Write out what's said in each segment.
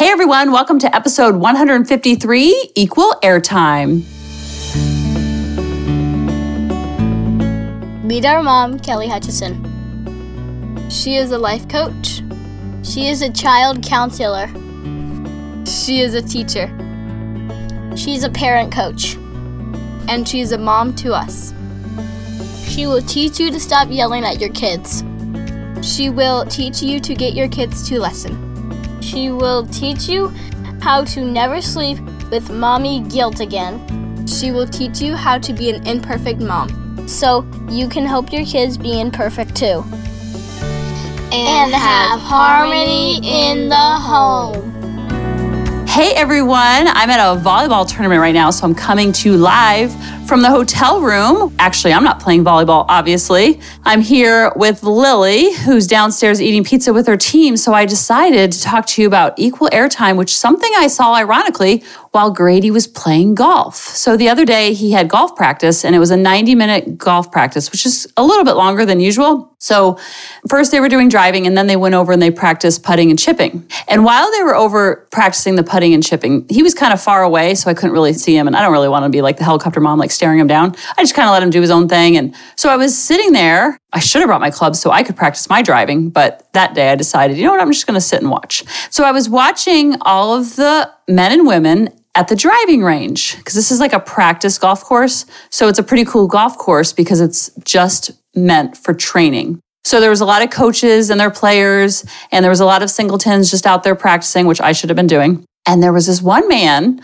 Hey everyone, welcome to episode 153 Equal Airtime. Meet our mom, Kelly Hutchison. She is a life coach. She is a child counselor. She is a teacher. She's a parent coach. And she's a mom to us. She will teach you to stop yelling at your kids. She will teach you to get your kids to listen. She will teach you how to never sleep with mommy guilt again. She will teach you how to be an imperfect mom so you can help your kids be imperfect too. And have harmony in the home. Hey everyone, I'm at a volleyball tournament right now, so I'm coming to you live from the hotel room. Actually, I'm not playing volleyball, obviously. I'm here with Lily, who's downstairs eating pizza with her team. So I decided to talk to you about equal airtime, which something I saw ironically while Grady was playing golf. So the other day he had golf practice and it was a 90 minute golf practice, which is a little bit longer than usual. So first they were doing driving and then they went over and they practiced putting and chipping. And while they were over practicing the putting and chipping, he was kind of far away, so I couldn't really see him. And I don't really want to be like the helicopter mom, like staring him down. I just kind of let him do his own thing. And so I was sitting there. I should have brought my clubs so I could practice my driving. But that day I decided, you know what, I'm just going to sit and watch. So I was watching all of the men and women at the driving range because this is like a practice golf course. So it's a pretty cool golf course because it's just meant for training. So there was a lot of coaches and their players, and there was a lot of singletons just out there practicing, which I should have been doing. And there was this one man,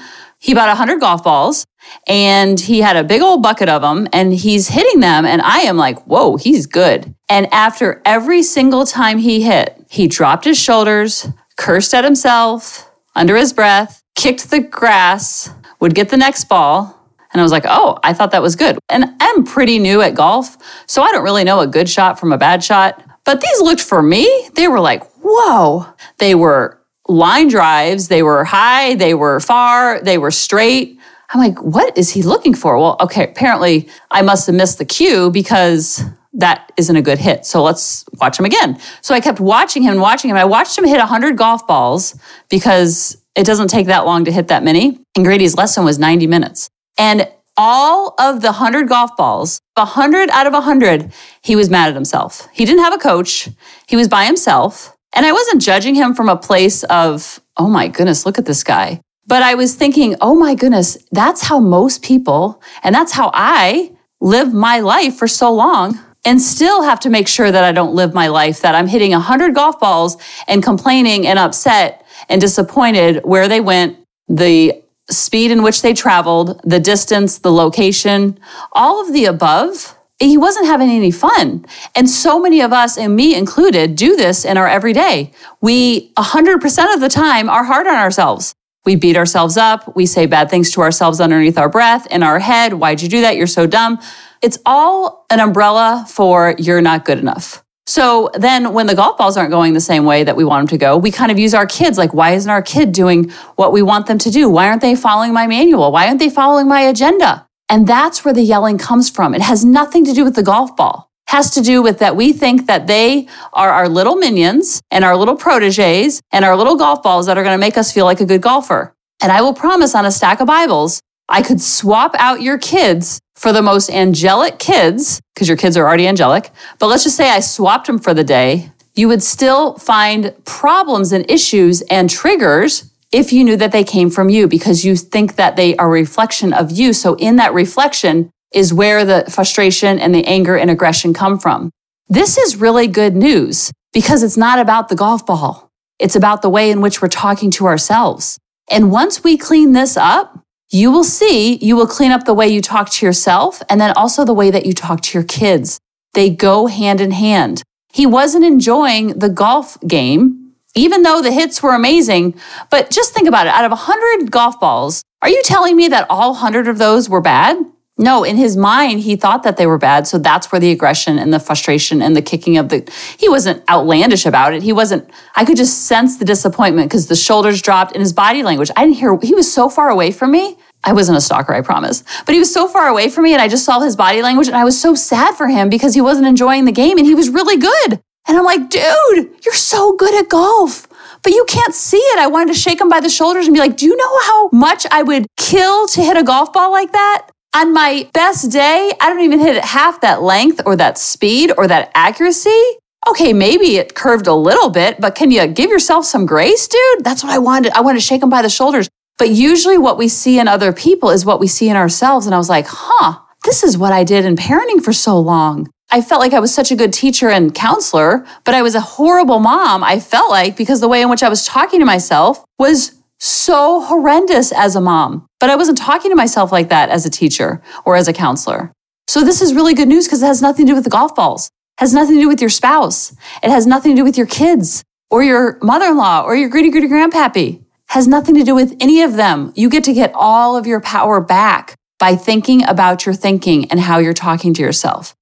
he bought 100 golf balls and he had a big old bucket of them and he's hitting them. And I am like, whoa, he's good. And after every single time he hit, he dropped his shoulders, cursed at himself under his breath, kicked the grass, would get the next ball, and I was like, oh, I thought that was good. And I'm pretty new at golf, so I don't really know a good shot from a bad shot. But these looked for me, they were like, whoa. They were line drives, they were high, they were far, they were straight. I'm like, what is he looking for? Well, okay, apparently I must have missed the cue because that isn't a good hit. So let's watch him again. So I kept watching him, watching him. I watched him hit 100 golf balls because it doesn't take that long to hit that many. And Grady's lesson was 90 minutes. And all of the 100 golf balls, 100 out of 100, he was mad at himself. He didn't have a coach, he was by himself. And I wasn't judging him from a place of, oh my goodness, look at this guy. But I was thinking, oh my goodness, that's how most people, and that's how I live my life for so long and still have to make sure that I don't live my life, that I'm hitting 100 golf balls and complaining and upset and disappointed where they went, the speed in which they traveled, the distance, the location, all of the above. He wasn't having any fun. And so many of us, and me included, do this in our everyday. We 100% of the time are hard on ourselves. We beat ourselves up. We say bad things to ourselves underneath our breath, in our head. Why'd you do that? You're so dumb. It's all an umbrella for you're not good enough. So then when the golf balls aren't going the same way that we want them to go, we kind of use our kids like, why isn't our kid doing what we want them to do? Why aren't they following my manual? Why aren't they following my agenda? And that's where the yelling comes from. It has nothing to do with the golf ball. It has to do with that we think that they are our little minions and our little proteges and our little golf balls that are going to make us feel like a good golfer. And I will promise on a stack of Bibles, I could swap out your kids for the most angelic kids, because your kids are already angelic, but let's just say I swapped them for the day, you would still find problems and issues and triggers if you knew that they came from you because you think that they are a reflection of you. So in that reflection is where the frustration and the anger and aggression come from. This is really good news because it's not about the golf ball. It's about the way in which we're talking to ourselves. And once we clean this up, you will see you will clean up the way you talk to yourself and then also the way that you talk to your kids. They go hand in hand. He wasn't enjoying the golf game, even though the hits were amazing. But just think about it out of 100 golf balls, are you telling me that all 100 of those were bad? No, in his mind, he thought that they were bad. So that's where the aggression and the frustration and the kicking of the, he wasn't outlandish about it. He wasn't, I could just sense the disappointment because the shoulders dropped in his body language. I didn't hear, he was so far away from me. I wasn't a stalker, I promise. But he was so far away from me and I just saw his body language and I was so sad for him because he wasn't enjoying the game and he was really good. And I'm like, dude, you're so good at golf but you can't see it. I wanted to shake him by the shoulders and be like, Do you know how much I would kill to hit a golf ball like that? On my best day, I don't even hit it half that length or that speed or that accuracy. Okay, maybe it curved a little bit, but can you give yourself some grace, dude? That's what I wanted. I wanted to shake him by the shoulders. But usually, what we see in other people is what we see in ourselves. And I was like, huh, this is what I did in parenting for so long. I felt like I was such a good teacher and counselor, but I was a horrible mom. I felt like because the way in which I was talking to myself was so horrendous as a mom. But I wasn't talking to myself like that as a teacher or as a counselor. So this is really good news because it has nothing to do with the golf balls. It has nothing to do with your spouse. It has nothing to do with your kids or your mother-in-law or your greedy greedy grandpappy. Has nothing to do with any of them. You get to get all of your power back by thinking about your thinking and how you're talking to yourself.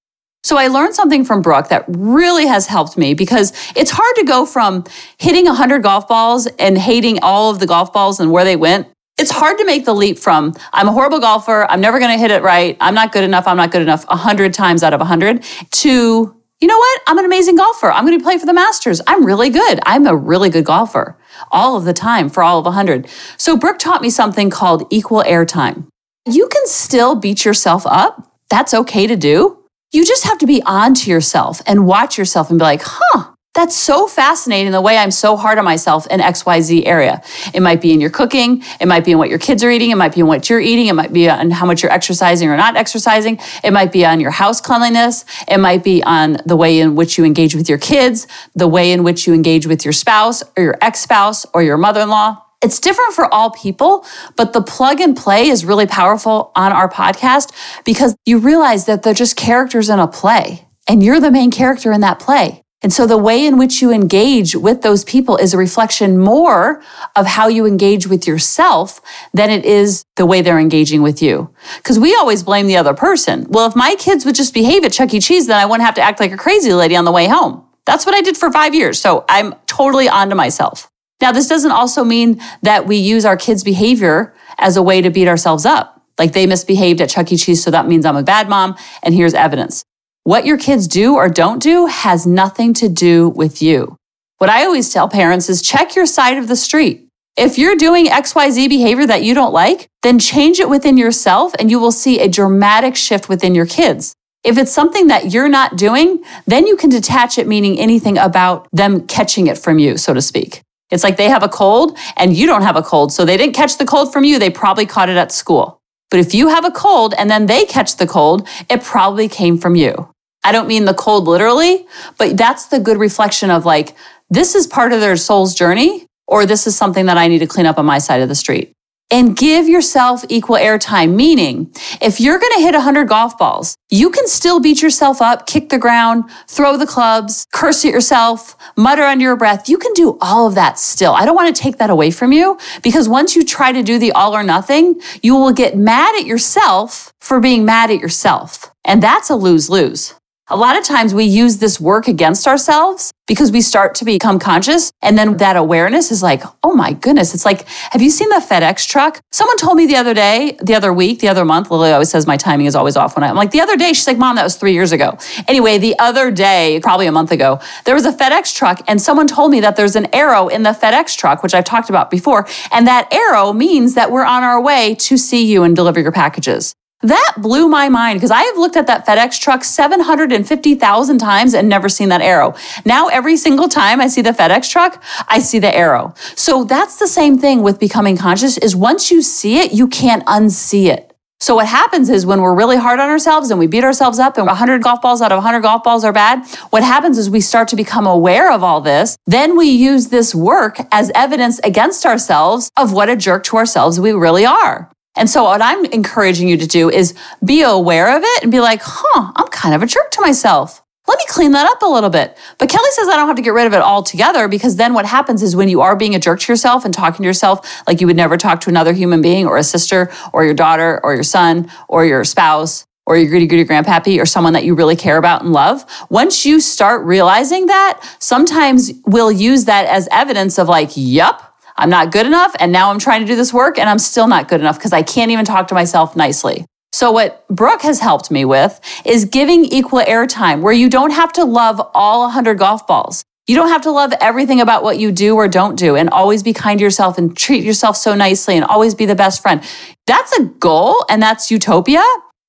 So I learned something from Brooke that really has helped me because it's hard to go from hitting 100 golf balls and hating all of the golf balls and where they went. It's hard to make the leap from I'm a horrible golfer, I'm never going to hit it right, I'm not good enough, I'm not good enough 100 times out of 100 to you know what? I'm an amazing golfer. I'm going to play for the Masters. I'm really good. I'm a really good golfer all of the time for all of 100. So Brooke taught me something called equal airtime. You can still beat yourself up. That's okay to do. You just have to be on to yourself and watch yourself and be like, huh, that's so fascinating the way I'm so hard on myself in XYZ area. It might be in your cooking, it might be in what your kids are eating, it might be in what you're eating, it might be on how much you're exercising or not exercising, it might be on your house cleanliness, it might be on the way in which you engage with your kids, the way in which you engage with your spouse or your ex spouse or your mother in law. It's different for all people, but the plug and play is really powerful on our podcast because you realize that they're just characters in a play and you're the main character in that play. And so the way in which you engage with those people is a reflection more of how you engage with yourself than it is the way they're engaging with you. Because we always blame the other person. Well, if my kids would just behave at Chuck E. Cheese, then I wouldn't have to act like a crazy lady on the way home. That's what I did for five years. So I'm totally onto myself. Now, this doesn't also mean that we use our kids' behavior as a way to beat ourselves up. Like they misbehaved at Chuck E. Cheese, so that means I'm a bad mom, and here's evidence. What your kids do or don't do has nothing to do with you. What I always tell parents is check your side of the street. If you're doing XYZ behavior that you don't like, then change it within yourself and you will see a dramatic shift within your kids. If it's something that you're not doing, then you can detach it, meaning anything about them catching it from you, so to speak. It's like they have a cold and you don't have a cold. So they didn't catch the cold from you. They probably caught it at school. But if you have a cold and then they catch the cold, it probably came from you. I don't mean the cold literally, but that's the good reflection of like, this is part of their soul's journey, or this is something that I need to clean up on my side of the street and give yourself equal airtime. Meaning, if you're going to hit 100 golf balls, you can still beat yourself up, kick the ground, throw the clubs, curse at yourself, mutter under your breath. You can do all of that still. I don't want to take that away from you because once you try to do the all or nothing, you will get mad at yourself for being mad at yourself. And that's a lose lose. A lot of times we use this work against ourselves because we start to become conscious. And then that awareness is like, oh my goodness. It's like, have you seen the FedEx truck? Someone told me the other day, the other week, the other month, Lily always says my timing is always off when I, I'm like, the other day, she's like, mom, that was three years ago. Anyway, the other day, probably a month ago, there was a FedEx truck and someone told me that there's an arrow in the FedEx truck, which I've talked about before. And that arrow means that we're on our way to see you and deliver your packages. That blew my mind because I have looked at that FedEx truck 750,000 times and never seen that arrow. Now, every single time I see the FedEx truck, I see the arrow. So that's the same thing with becoming conscious is once you see it, you can't unsee it. So what happens is when we're really hard on ourselves and we beat ourselves up and 100 golf balls out of 100 golf balls are bad, what happens is we start to become aware of all this. Then we use this work as evidence against ourselves of what a jerk to ourselves we really are. And so what I'm encouraging you to do is be aware of it and be like, huh, I'm kind of a jerk to myself. Let me clean that up a little bit. But Kelly says I don't have to get rid of it altogether because then what happens is when you are being a jerk to yourself and talking to yourself like you would never talk to another human being or a sister or your daughter or your son or your spouse or your greedy greedy grandpappy or someone that you really care about and love, once you start realizing that, sometimes we'll use that as evidence of like, yup, I'm not good enough. And now I'm trying to do this work and I'm still not good enough because I can't even talk to myself nicely. So, what Brooke has helped me with is giving equal airtime where you don't have to love all 100 golf balls. You don't have to love everything about what you do or don't do and always be kind to yourself and treat yourself so nicely and always be the best friend. That's a goal and that's utopia.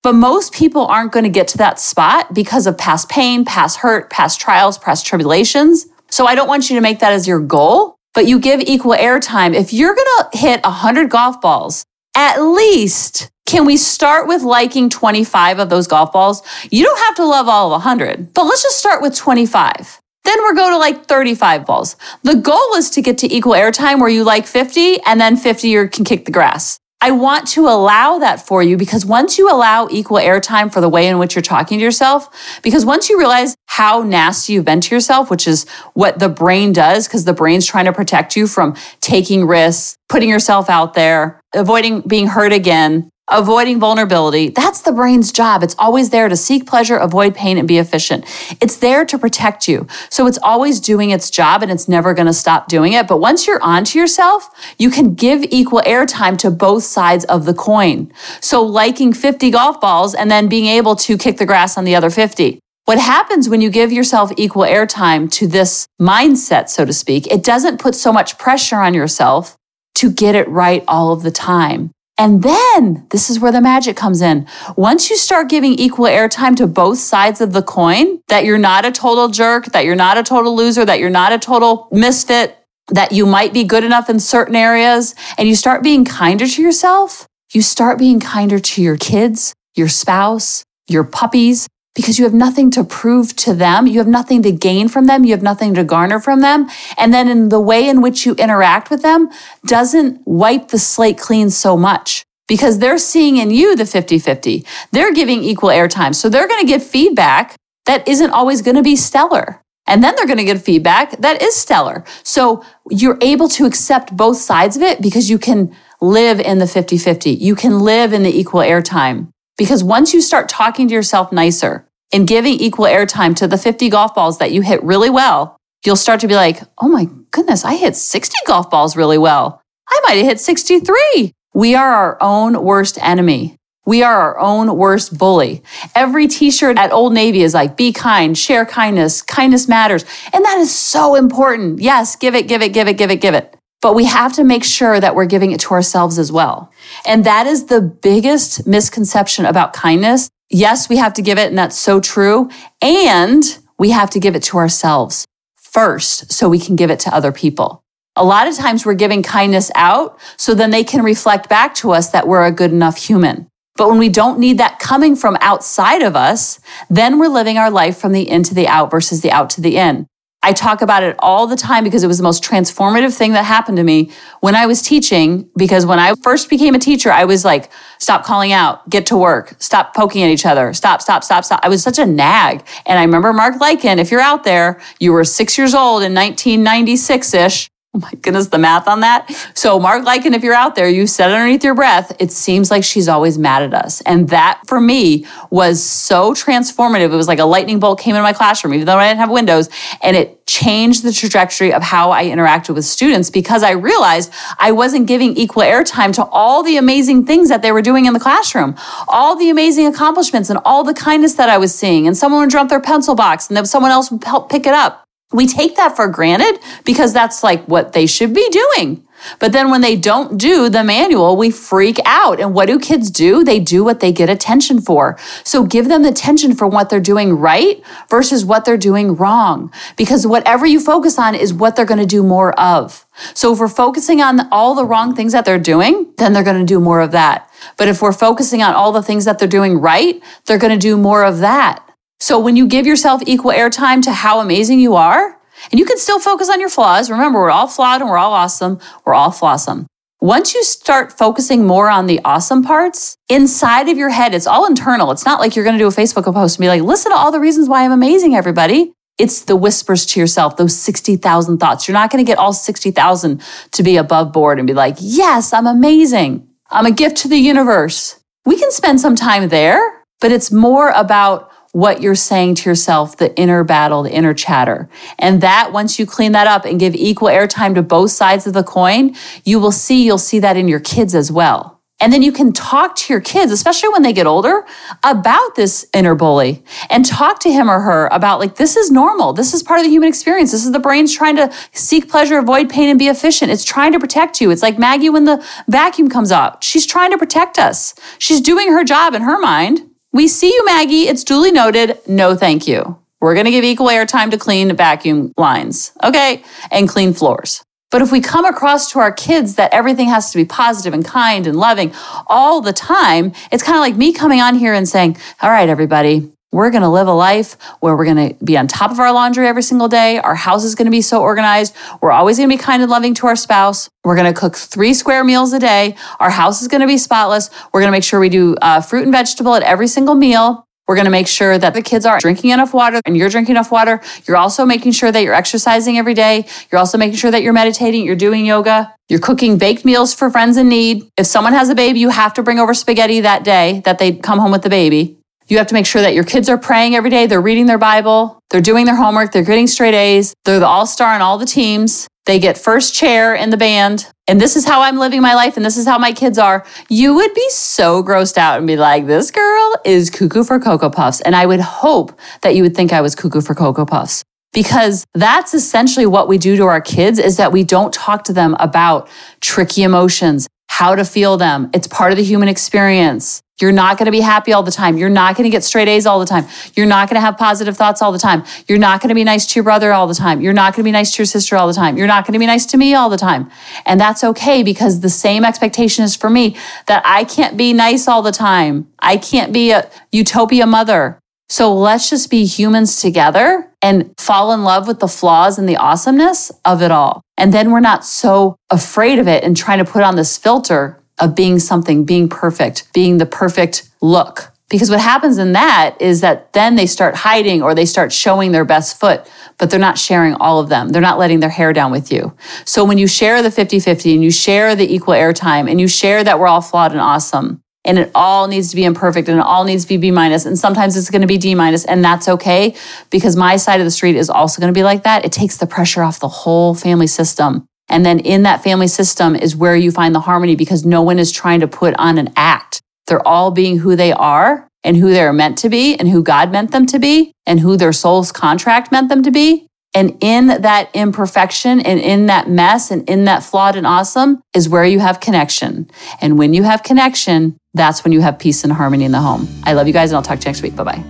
But most people aren't going to get to that spot because of past pain, past hurt, past trials, past tribulations. So I don't want you to make that as your goal, but you give equal airtime. If you're going to hit 100 golf balls, at least can we start with liking 25 of those golf balls? You don't have to love all of 100, but let's just start with 25. Then we're going to like 35 balls. The goal is to get to equal airtime where you like 50 and then 50 you can kick the grass. I want to allow that for you because once you allow equal airtime for the way in which you're talking to yourself, because once you realize how nasty you've been to yourself, which is what the brain does, because the brain's trying to protect you from taking risks, putting yourself out there, avoiding being hurt again, Avoiding vulnerability, that's the brain's job. It's always there to seek pleasure, avoid pain, and be efficient. It's there to protect you. So it's always doing its job and it's never going to stop doing it. But once you're onto yourself, you can give equal airtime to both sides of the coin. So liking 50 golf balls and then being able to kick the grass on the other 50. What happens when you give yourself equal airtime to this mindset, so to speak, it doesn't put so much pressure on yourself to get it right all of the time. And then this is where the magic comes in. Once you start giving equal airtime to both sides of the coin, that you're not a total jerk, that you're not a total loser, that you're not a total misfit, that you might be good enough in certain areas, and you start being kinder to yourself, you start being kinder to your kids, your spouse, your puppies, because you have nothing to prove to them. You have nothing to gain from them. You have nothing to garner from them. And then in the way in which you interact with them doesn't wipe the slate clean so much because they're seeing in you the 50 50. They're giving equal airtime. So they're going to give feedback that isn't always going to be stellar. And then they're going to get feedback that is stellar. So you're able to accept both sides of it because you can live in the 50 50. You can live in the equal airtime. Because once you start talking to yourself nicer and giving equal airtime to the 50 golf balls that you hit really well, you'll start to be like, oh my goodness, I hit 60 golf balls really well. I might have hit 63. We are our own worst enemy. We are our own worst bully. Every t shirt at Old Navy is like, be kind, share kindness, kindness matters. And that is so important. Yes, give it, give it, give it, give it, give it. But we have to make sure that we're giving it to ourselves as well. And that is the biggest misconception about kindness. Yes, we have to give it, and that's so true. And we have to give it to ourselves first so we can give it to other people. A lot of times we're giving kindness out so then they can reflect back to us that we're a good enough human. But when we don't need that coming from outside of us, then we're living our life from the in to the out versus the out to the in. I talk about it all the time because it was the most transformative thing that happened to me when I was teaching. Because when I first became a teacher, I was like, stop calling out, get to work, stop poking at each other, stop, stop, stop, stop. I was such a nag. And I remember Mark Lycan, if you're out there, you were six years old in 1996 ish. Oh my goodness, the math on that. So, Mark Lycan, if you're out there, you said underneath your breath, it seems like she's always mad at us. And that for me was so transformative. It was like a lightning bolt came into my classroom, even though I didn't have windows, and it changed the trajectory of how I interacted with students because I realized I wasn't giving equal airtime to all the amazing things that they were doing in the classroom, all the amazing accomplishments and all the kindness that I was seeing. And someone would drop their pencil box and then someone else would help pick it up. We take that for granted because that's like what they should be doing. But then when they don't do the manual, we freak out. And what do kids do? They do what they get attention for. So give them attention for what they're doing right versus what they're doing wrong. Because whatever you focus on is what they're going to do more of. So if we're focusing on all the wrong things that they're doing, then they're going to do more of that. But if we're focusing on all the things that they're doing right, they're going to do more of that. So when you give yourself equal airtime to how amazing you are, and you can still focus on your flaws. Remember, we're all flawed and we're all awesome. We're all flawsome. Once you start focusing more on the awesome parts inside of your head, it's all internal. It's not like you're going to do a Facebook post and be like, listen to all the reasons why I'm amazing, everybody. It's the whispers to yourself, those 60,000 thoughts. You're not going to get all 60,000 to be above board and be like, yes, I'm amazing. I'm a gift to the universe. We can spend some time there, but it's more about what you're saying to yourself, the inner battle, the inner chatter. And that, once you clean that up and give equal airtime to both sides of the coin, you will see, you'll see that in your kids as well. And then you can talk to your kids, especially when they get older, about this inner bully and talk to him or her about like, this is normal. This is part of the human experience. This is the brain's trying to seek pleasure, avoid pain, and be efficient. It's trying to protect you. It's like Maggie when the vacuum comes out. She's trying to protect us. She's doing her job in her mind. We see you, Maggie. It's duly noted. No, thank you. We're going to give equal air time to clean vacuum lines, okay? And clean floors. But if we come across to our kids that everything has to be positive and kind and loving all the time, it's kind of like me coming on here and saying, All right, everybody, we're going to live a life where we're going to be on top of our laundry every single day. Our house is going to be so organized. We're always going to be kind and loving to our spouse. We're going to cook three square meals a day. Our house is going to be spotless. We're going to make sure we do uh, fruit and vegetable at every single meal. We're going to make sure that the kids are drinking enough water and you're drinking enough water. You're also making sure that you're exercising every day. You're also making sure that you're meditating, you're doing yoga. You're cooking baked meals for friends in need. If someone has a baby, you have to bring over spaghetti that day that they come home with the baby. You have to make sure that your kids are praying every day, they're reading their Bible, they're doing their homework, they're getting straight A's, they're the all star in all the teams, they get first chair in the band, and this is how I'm living my life, and this is how my kids are. You would be so grossed out and be like, this girl is cuckoo for Cocoa Puffs. And I would hope that you would think I was cuckoo for Cocoa Puffs. Because that's essentially what we do to our kids is that we don't talk to them about tricky emotions how to feel them. It's part of the human experience. You're not going to be happy all the time. You're not going to get straight A's all the time. You're not going to have positive thoughts all the time. You're not going to be nice to your brother all the time. You're not going to be nice to your sister all the time. You're not going to be nice to me all the time. And that's okay because the same expectation is for me that I can't be nice all the time. I can't be a utopia mother. So let's just be humans together and fall in love with the flaws and the awesomeness of it all. And then we're not so afraid of it and trying to put on this filter of being something, being perfect, being the perfect look. Because what happens in that is that then they start hiding or they start showing their best foot, but they're not sharing all of them. They're not letting their hair down with you. So when you share the 50 50 and you share the equal airtime and you share that we're all flawed and awesome, and it all needs to be imperfect and it all needs to be B minus and sometimes it's going to be D minus and that's okay because my side of the street is also going to be like that. It takes the pressure off the whole family system. And then in that family system is where you find the harmony because no one is trying to put on an act. They're all being who they are and who they're meant to be and who God meant them to be and who their soul's contract meant them to be. And in that imperfection and in that mess and in that flawed and awesome is where you have connection. And when you have connection, that's when you have peace and harmony in the home. I love you guys, and I'll talk to you next week. Bye bye.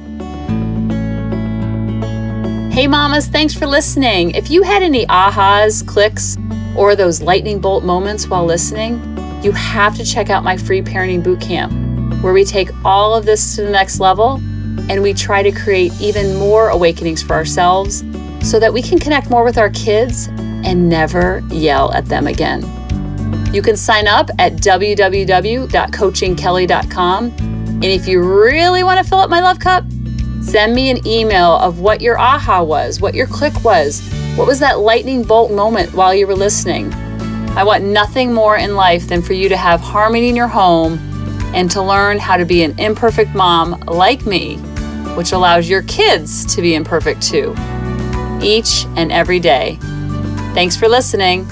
Hey, mamas, thanks for listening. If you had any ahas, clicks, or those lightning bolt moments while listening, you have to check out my free parenting boot camp, where we take all of this to the next level and we try to create even more awakenings for ourselves so that we can connect more with our kids and never yell at them again. You can sign up at www.coachingkelly.com. And if you really want to fill up my love cup, send me an email of what your aha was, what your click was, what was that lightning bolt moment while you were listening. I want nothing more in life than for you to have harmony in your home and to learn how to be an imperfect mom like me, which allows your kids to be imperfect too, each and every day. Thanks for listening.